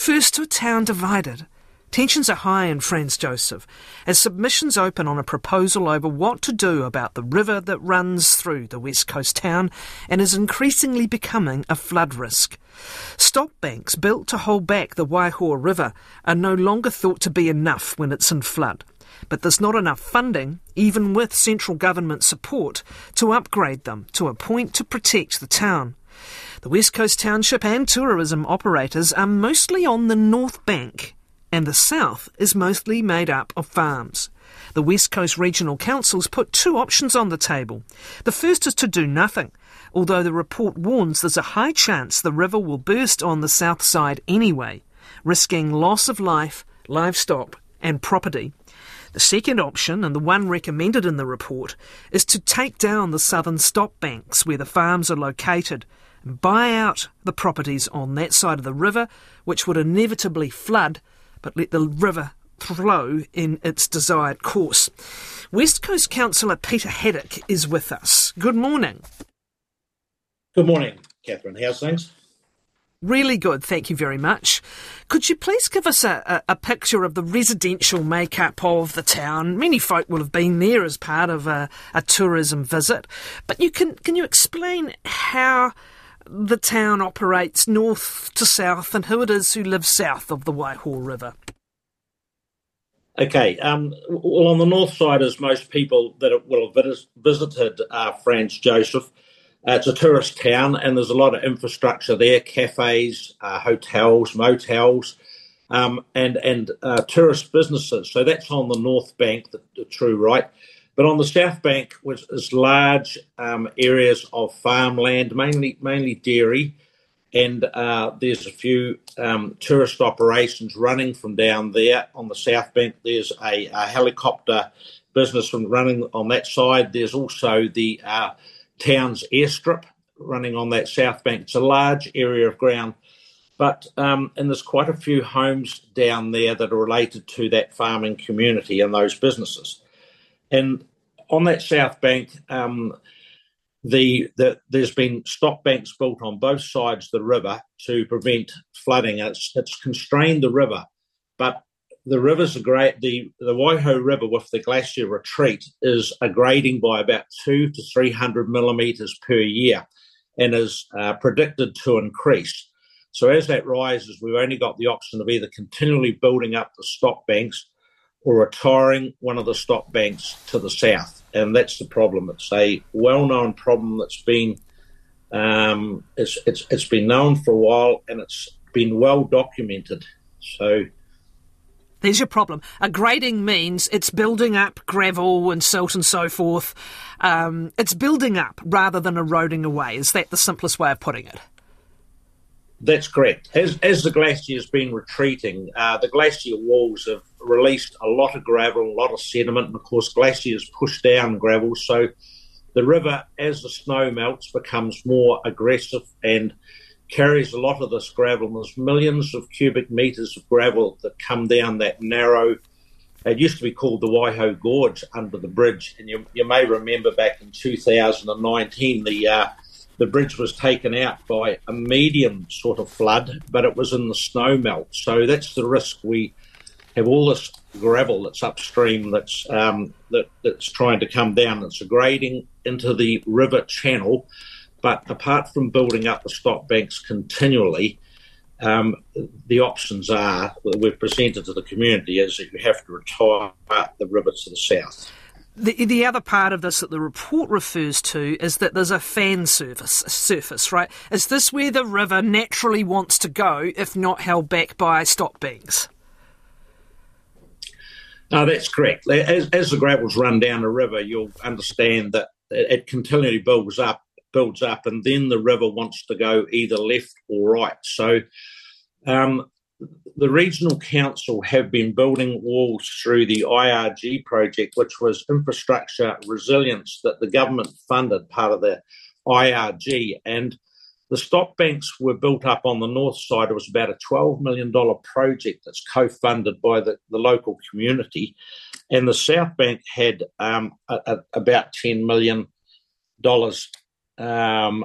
First to a town divided. Tensions are high in Franz Josef as submissions open on a proposal over what to do about the river that runs through the west coast town and is increasingly becoming a flood risk. Stop banks built to hold back the Waiho River are no longer thought to be enough when it's in flood. But there's not enough funding, even with central government support, to upgrade them to a point to protect the town. The West Coast Township and tourism operators are mostly on the north bank, and the south is mostly made up of farms. The West Coast Regional Councils put two options on the table. The first is to do nothing, although the report warns there's a high chance the river will burst on the south side anyway, risking loss of life, livestock, and property. The second option, and the one recommended in the report, is to take down the southern stop banks where the farms are located buy out the properties on that side of the river, which would inevitably flood, but let the river flow in its desired course. West Coast Councillor Peter Haddock is with us. Good morning. Good morning, Kathryn. How's things? Really good, thank you very much. Could you please give us a, a, a, picture of the residential makeup of the town? Many folk will have been there as part of a, a tourism visit, but you can can you explain how the town operates north to south and who it is who lives south of the Waiho River? Okay, um, well, on the north side, as most people that will have visited uh, Franz Josef, uh, it's a tourist town, and there's a lot of infrastructure there: cafes, uh, hotels, motels, um, and and uh, tourist businesses. So that's on the north bank, the, the, true right. But on the south bank, is large um, areas of farmland, mainly mainly dairy, and uh, there's a few um, tourist operations running from down there on the south bank. There's a, a helicopter business from running on that side. There's also the uh, town's airstrip running on that south bank. It's a large area of ground, but um, and there's quite a few homes down there that are related to that farming community and those businesses. And on that south bank, um, the, the, there's been stock banks built on both sides of the river to prevent flooding. It's, it's constrained the river, but the rivers are great. The the Waiho River with the glacier retreat is aggrading by about two to three hundred millimeters per year, and is uh, predicted to increase. So as that rises, we've only got the option of either continually building up the stock banks or retiring one of the stock banks to the south, and that's the problem. It's a well-known problem that's been um, it's, it's it's been known for a while, and it's been well documented. So there's your problem. Aggrading means it's building up gravel and silt and so forth. Um, it's building up rather than eroding away. Is that the simplest way of putting it? That's correct. As, as the glacier has been retreating, uh, the glacier walls have released a lot of gravel, a lot of sediment, and of course, glaciers push down gravel. So the river, as the snow melts, becomes more aggressive and carries a lot of this gravel. There's millions of cubic meters of gravel that come down that narrow. It used to be called the Waiho Gorge under the bridge, and you, you may remember back in 2019 the uh, the bridge was taken out by a medium sort of flood, but it was in the snow melt. So that's the risk. We have all this gravel that's upstream that's um, that, that's trying to come down. It's grading into the river channel but apart from building up the stock banks continually, um, the options are that we've presented to the community is that you have to retire the river to the south. The, the other part of this that the report refers to is that there's a fan surface, surface, right? Is this where the river naturally wants to go if not held back by stop banks? No, that's correct. As, as the gravels run down the river, you'll understand that it continually builds up builds up, and then the river wants to go either left or right. So um, the regional council have been building walls through the IRG project, which was infrastructure resilience that the government funded, part of the IRG. And the stop banks were built up on the north side. It was about a $12 million project that's co funded by the, the local community. And the South Bank had um, a, a, about $10 million um,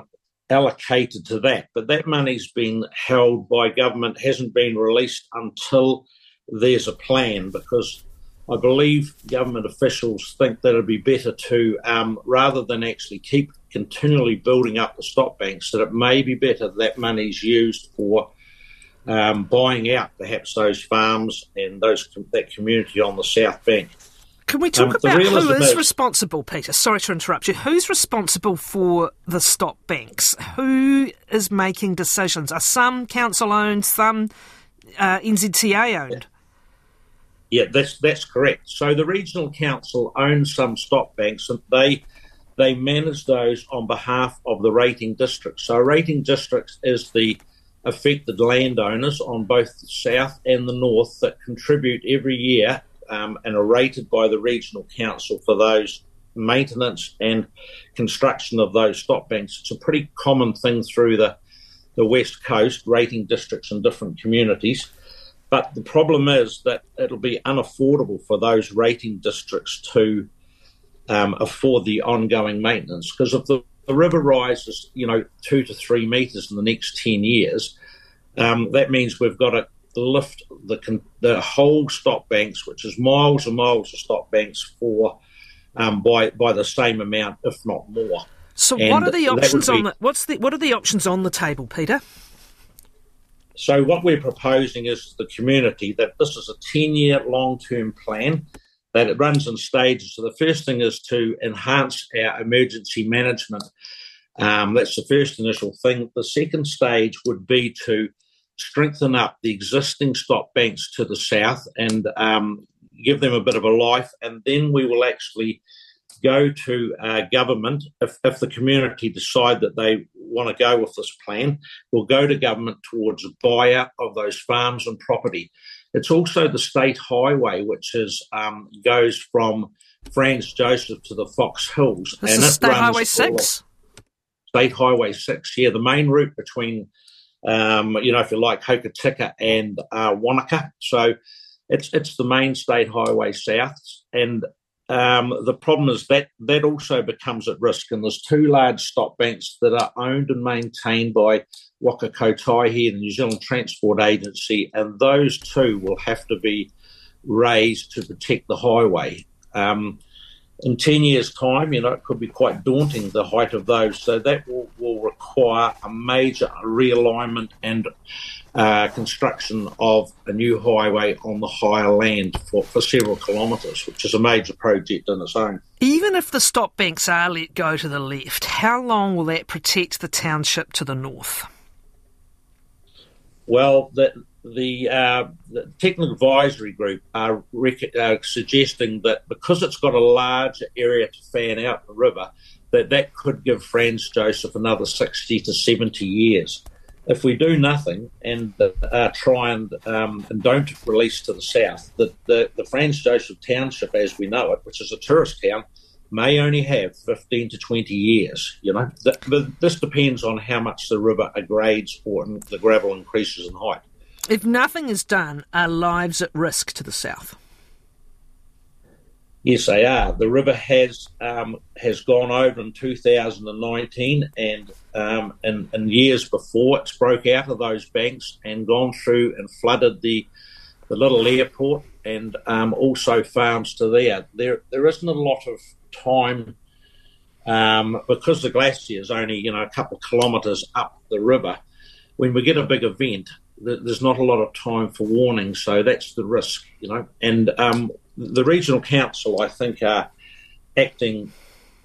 allocated to that, but that money's been held by government, hasn't been released until there's a plan because I believe government officials think that it'd be better to, um, rather than actually keep continually building up the stock banks, that it may be better that money's used for um, buying out perhaps those farms and those that community on the south bank. Can we talk um, about who is responsible, Peter? Sorry to interrupt you. Who's responsible for the stock banks? Who is making decisions? Are some council owned, some uh, NZTA owned? Yeah, that's that's correct. So the regional council owns some stock banks, and they they manage those on behalf of the rating districts. So rating districts is the affected landowners on both the south and the north that contribute every year um, and are rated by the regional council for those maintenance and construction of those stock banks. It's a pretty common thing through the the west coast, rating districts in different communities. But the problem is that it'll be unaffordable for those rating districts to um, afford the ongoing maintenance because if the, the, river rises, you know, two to three meters in the next ten years, um, that means we've got to lift the the whole stock banks, which is miles and miles of stock banks, for um, by by the same amount, if not more. So, and what are the options be, on the what's the what are the options on the table, Peter? So, what we're proposing is to the community that this is a ten year long term plan that it runs in stages. So, the first thing is to enhance our emergency management. Um, that's the first initial thing. The second stage would be to strengthen up the existing stock banks to the south and um, give them a bit of a life, and then we will actually go to uh, government if, if the community decide that they want to go with this plan. We'll go to government towards a buyer of those farms and property. It's also the state highway, which is um, goes from Franz Josef to the Fox Hills, this and is State Highway Six. State Highway Six, yeah, the main route between um, you know, if you like, Hokitika and uh, Wanaka. So it's it's the main state highway south, and um, the problem is that that also becomes at risk. And there's two large stock banks that are owned and maintained by Waka Kotahi the New Zealand Transport Agency, and those two will have to be raised to protect the highway. Um, in 10 years' time, you know, it could be quite daunting, the height of those. So that will, will require a major realignment and uh, construction of a new highway on the higher land for, for several kilometres, which is a major project in its own. Even if the stop banks are let go to the left, how long will that protect the township to the north? Well, the, the, uh, the technical advisory group are rec- uh, suggesting that because it's got a large area to fan out the river, that that could give Franz Josef another 60 to 70 years. If we do nothing and uh, try and, um, and don't release to the south, the, the, the Franz Josef Township, as we know it, which is a tourist town, may only have 15 to 20 years. You know, this depends on how much the river grades or the gravel increases in height. If nothing is done, are lives at risk to the south? Yes, they are. The river has um, has gone over in 2019, and um, in, years before, it's broke out of those banks and gone through and flooded the the little airport and um, also farms to there. There there isn't a lot of time um, because the glacier is only you know a couple of kilometres up the river. When we get a big event, there's not a lot of time for warning, so that's the risk, you know. And um, the regional council, I think, are acting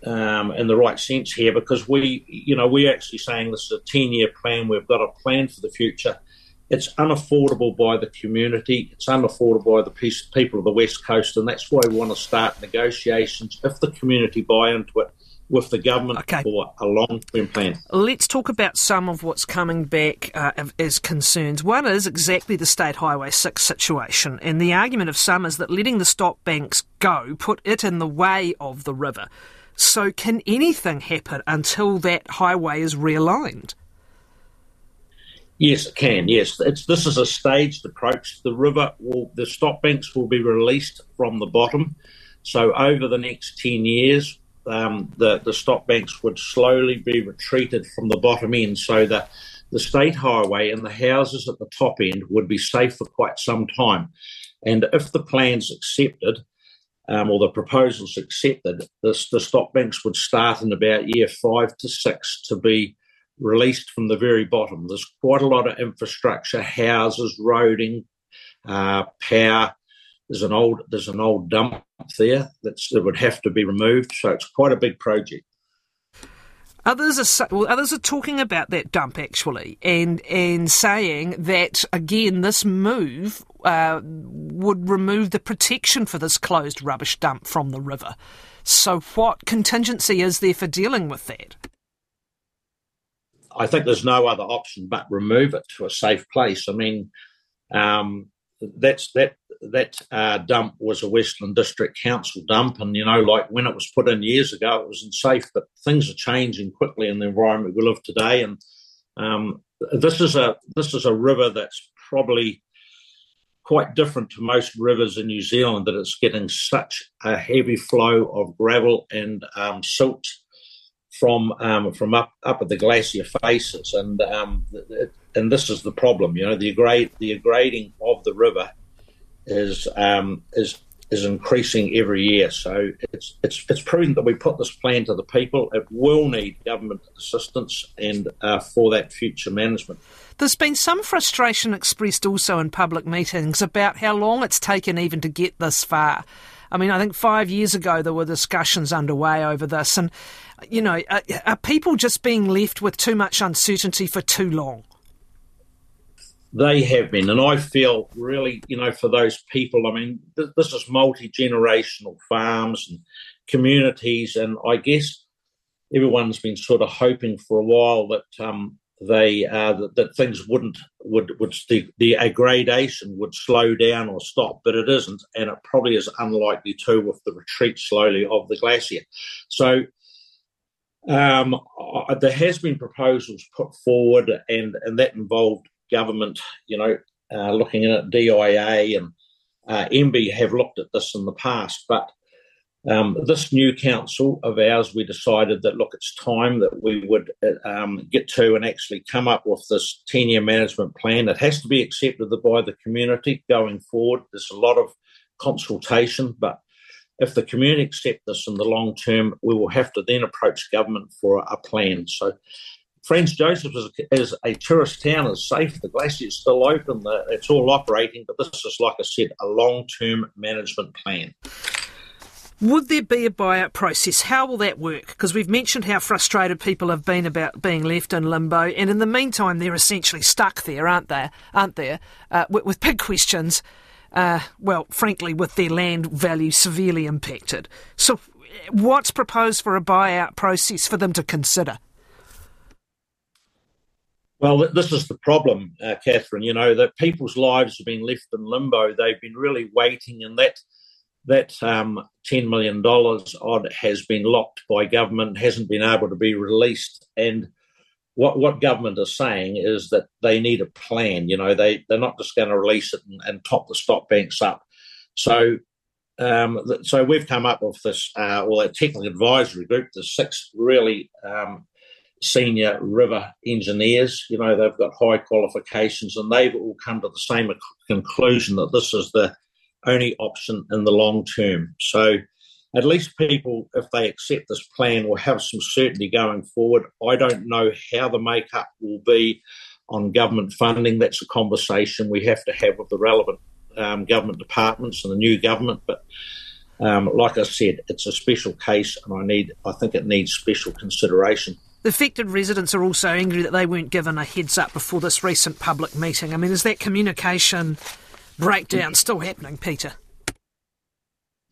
um, in the right sense here because we, you know, we're actually saying this is a 10 year plan. We've got a plan for the future. It's unaffordable by the community. It's unaffordable by the people of the West Coast, and that's why we want to start negotiations. If the community buy into it, with the government okay. for a long term plan. Let's talk about some of what's coming back uh, as concerns. One is exactly the State Highway 6 situation, and the argument of some is that letting the stock banks go put it in the way of the river. So, can anything happen until that highway is realigned? Yes, it can. Yes, it's, this is a staged approach. The river will, the stock banks will be released from the bottom. So over the next ten years, um, the, the stop banks would slowly be retreated from the bottom end so that the state highway and the houses at the top end would be safe for quite some time. And if the plan's accepted, um, or the proposals accepted, the, the stop banks would start in about year five to six to be released from the very bottom. There's quite a lot of infrastructure, houses, roading, uh, power. There's an old there's an old dump there that's, that would have to be removed. So it's quite a big project. Others are well, others are talking about that dump actually, and and saying that again, this move uh, would remove the protection for this closed rubbish dump from the river. So, what contingency is there for dealing with that? I think there's no other option but remove it to a safe place. I mean, um, that's that that uh, dump was a Westland District Council dump, and you know, like when it was put in years ago, it was unsafe. But things are changing quickly in the environment we live today, and um, this is a this is a river that's probably quite different to most rivers in New Zealand. That it's getting such a heavy flow of gravel and um, silt from um, from up up at the glacier faces, and um, and this is the problem. You know, the grade the grading of the river is um, is is increasing every year. So it's it's it's prudent that we put this plan to the people. It will need government assistance and uh, for that future management. There's been some frustration expressed also in public meetings about how long it's taken even to get this far. I mean, I think five years ago there were discussions underway over this, and you know, are, are people just being left with too much uncertainty for too long? They have been, and I feel really, you know, for those people. I mean, th- this is multi generational farms and communities, and I guess everyone's been sort of hoping for a while that um, they uh, that, that, things wouldn't would would the, the gradation would slow down or stop, but it isn't, and it probably is unlikely to with the retreat slowly of the glacier. So um, there has been proposals put forward, and and that involved government, you know, uh, looking at DIA and uh, MBIE have looked at this in the past, but um, this new council of ours, we decided that look, it's time that we would um, get to and actually come up with this 10 year management plan. It has to be accepted by the community going forward. There's a lot of consultation, but if the community accept this in the long term, we will have to then approach government for a plan. So Franz Josef is, is, a tourist town, is safe. The glacier is still open. The, it's all operating, but this is, like I said, a long term management plan. Would there be a buyout process? How will that work? Because we've mentioned how frustrated people have been about being left in limbo, and in the meantime, they're essentially stuck there, aren't they? Aren't there? Uh, with, with, big questions. Uh, well, frankly, with their land value severely impacted. So, what's proposed for a buyout process for them to consider? Well, this is the problem, uh, Kathryn. You know that people's lives have been left in limbo. They've been really waiting, and that that um, $10 million odd has been locked by government, hasn't been able to be released. And what, what government is saying is that they need a plan. You know, they, they're not just going to release it and, and, top the stock banks up. So, um, so we've come up with this, uh, well, a technical advisory group. There's six really um, senior river engineers. You know, they've got high qualifications and they've all come to the same conclusion that this is the only option in the long term. So at least people, if they accept this plan, will have some certainty going forward. I don't know how the makeup will be on government funding. That's a conversation we have to have with the relevant um, government departments and the new government. But um, like I said, it's a special case, and I need, I think it needs special consideration. The affected residents are also angry that they weren't given a heads up before this recent public meeting. I mean, is that communication breakdown still happening, Peter?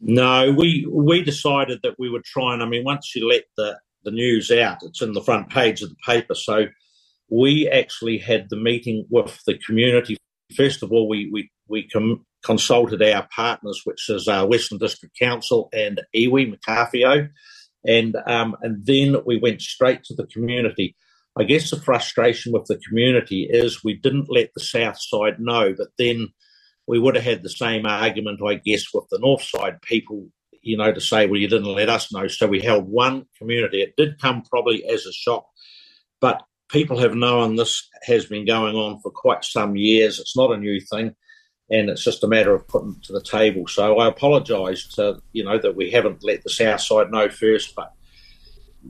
No, we we decided that we would try and I mean once you let the the news out, it's in the front page of the paper. So we actually had the meeting with the community. First of all, we we we com- consulted our partners, which is uh, Westland District Council and iwi Makaawhio, and um, and then we went straight to the community. I guess the frustration with the community is we didn't let the south side know, but then we would have had the same argument, I guess, with the north side people. you know, to say, well, you didn't let us know. So we held one community. It did come probably as a shock, but people have known this has been going on for quite some years. It's not a new thing, and it's just a matter of putting it to the table. So I apologise to you know that we haven't let the south side know first, but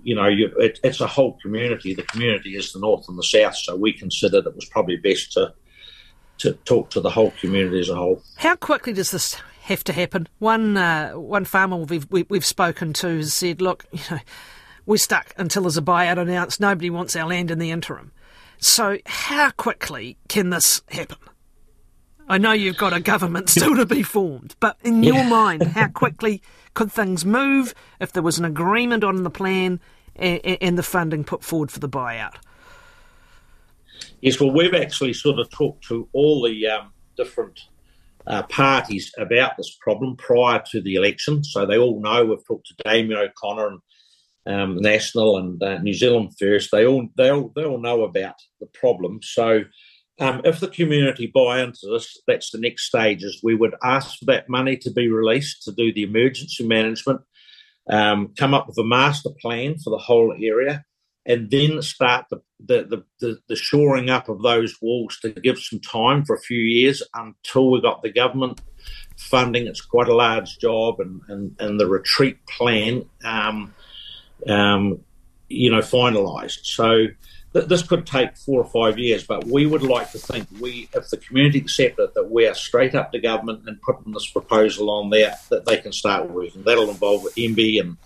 you know you, it, it's a whole community. The community is the north and the south, so we considered it was probably best to to talk to the whole community as a whole. How quickly does this have to happen? One uh, one farmer we've we, have we have spoken to has said, "Look, you know, we're stuck until there's a buyout announced. Nobody wants our land in the interim." So, how quickly can this happen? I know you've got a government still to be formed, but in your mind, how quickly could things move if there was an agreement on the plan and the funding put forward for the buyout? Yes, well, we've actually sort of talked to all the um, different uh, parties about this problem prior to the election, so they all know. We've talked to Damien O'Connor and um, National and uh, New Zealand First. They all they all they all know about the problem. So, um, if the community buy into this, that's the next stage. Is we would ask for that money to be released to do the emergency management, um, come up with a master plan for the whole area, and then start the, the, the, the, shoring up of those walls to give some time for a few years until we got the government funding. It's quite a large job, and, and, and the retreat plan, um, um, you know, finalised. So this could take four or five years, but we would like to think we, if the community accept it, that we're straight up to government and putting this proposal on there that they can start working. That'll involve MBIE and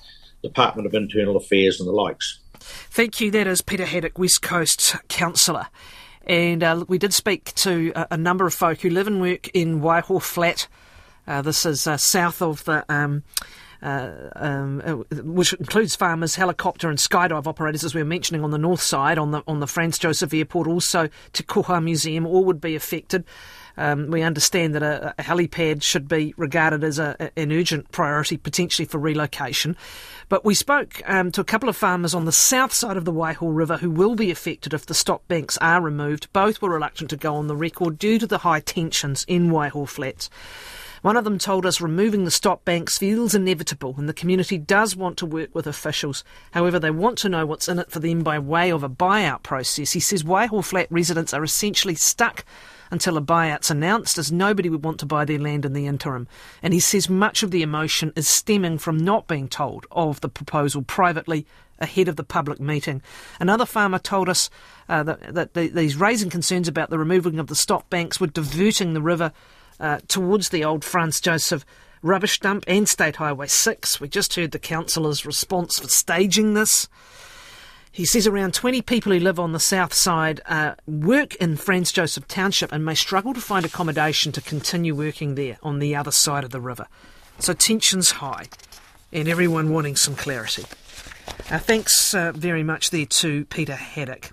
Department of Internal Affairs and the likes. Thank you. That is Peter Haddock, West Coast Councillor. And uh, we did speak to a, a, number of folk who live and work in Waiho Flat. Uh, this is uh, south of the. Um, um, uh, which includes farmers, helicopter and skydive operators, as we were mentioning on the north side, on the on the Franz Josef Airport, also Te Koha Museum, all would be affected. Um, we understand that a, a, helipad should be regarded as a, an urgent priority, potentially for relocation. But we spoke um, to a couple of farmers on the south side of the Waiho River who will be affected if the stop banks are removed. Both were reluctant to go on the record due to the high tensions in Waiho Flats. One of them told us removing the stop banks feels inevitable and the community does want to work with officials. However, they want to know what's in it for them by way of a buyout process. He says Waiho Flat residents are essentially stuck until a buyout's announced, as nobody would want to buy their land in the interim. And he says much of the emotion is stemming from not being told of the proposal privately ahead of the public meeting. Another farmer told us uh, that, that the, he's raising concerns about the removing of the stop banks were diverting the river uh, towards the old Franz Josef rubbish dump and State Highway 6. We just heard the councillor's response for staging this. He says around 20 people who live on the south side uh, work in Franz Josef Township and may struggle to find accommodation to continue working there on the other side of the river. So tension's high and everyone wanting some clarity. Uh, thanks uh, very much there to Peter Haddock.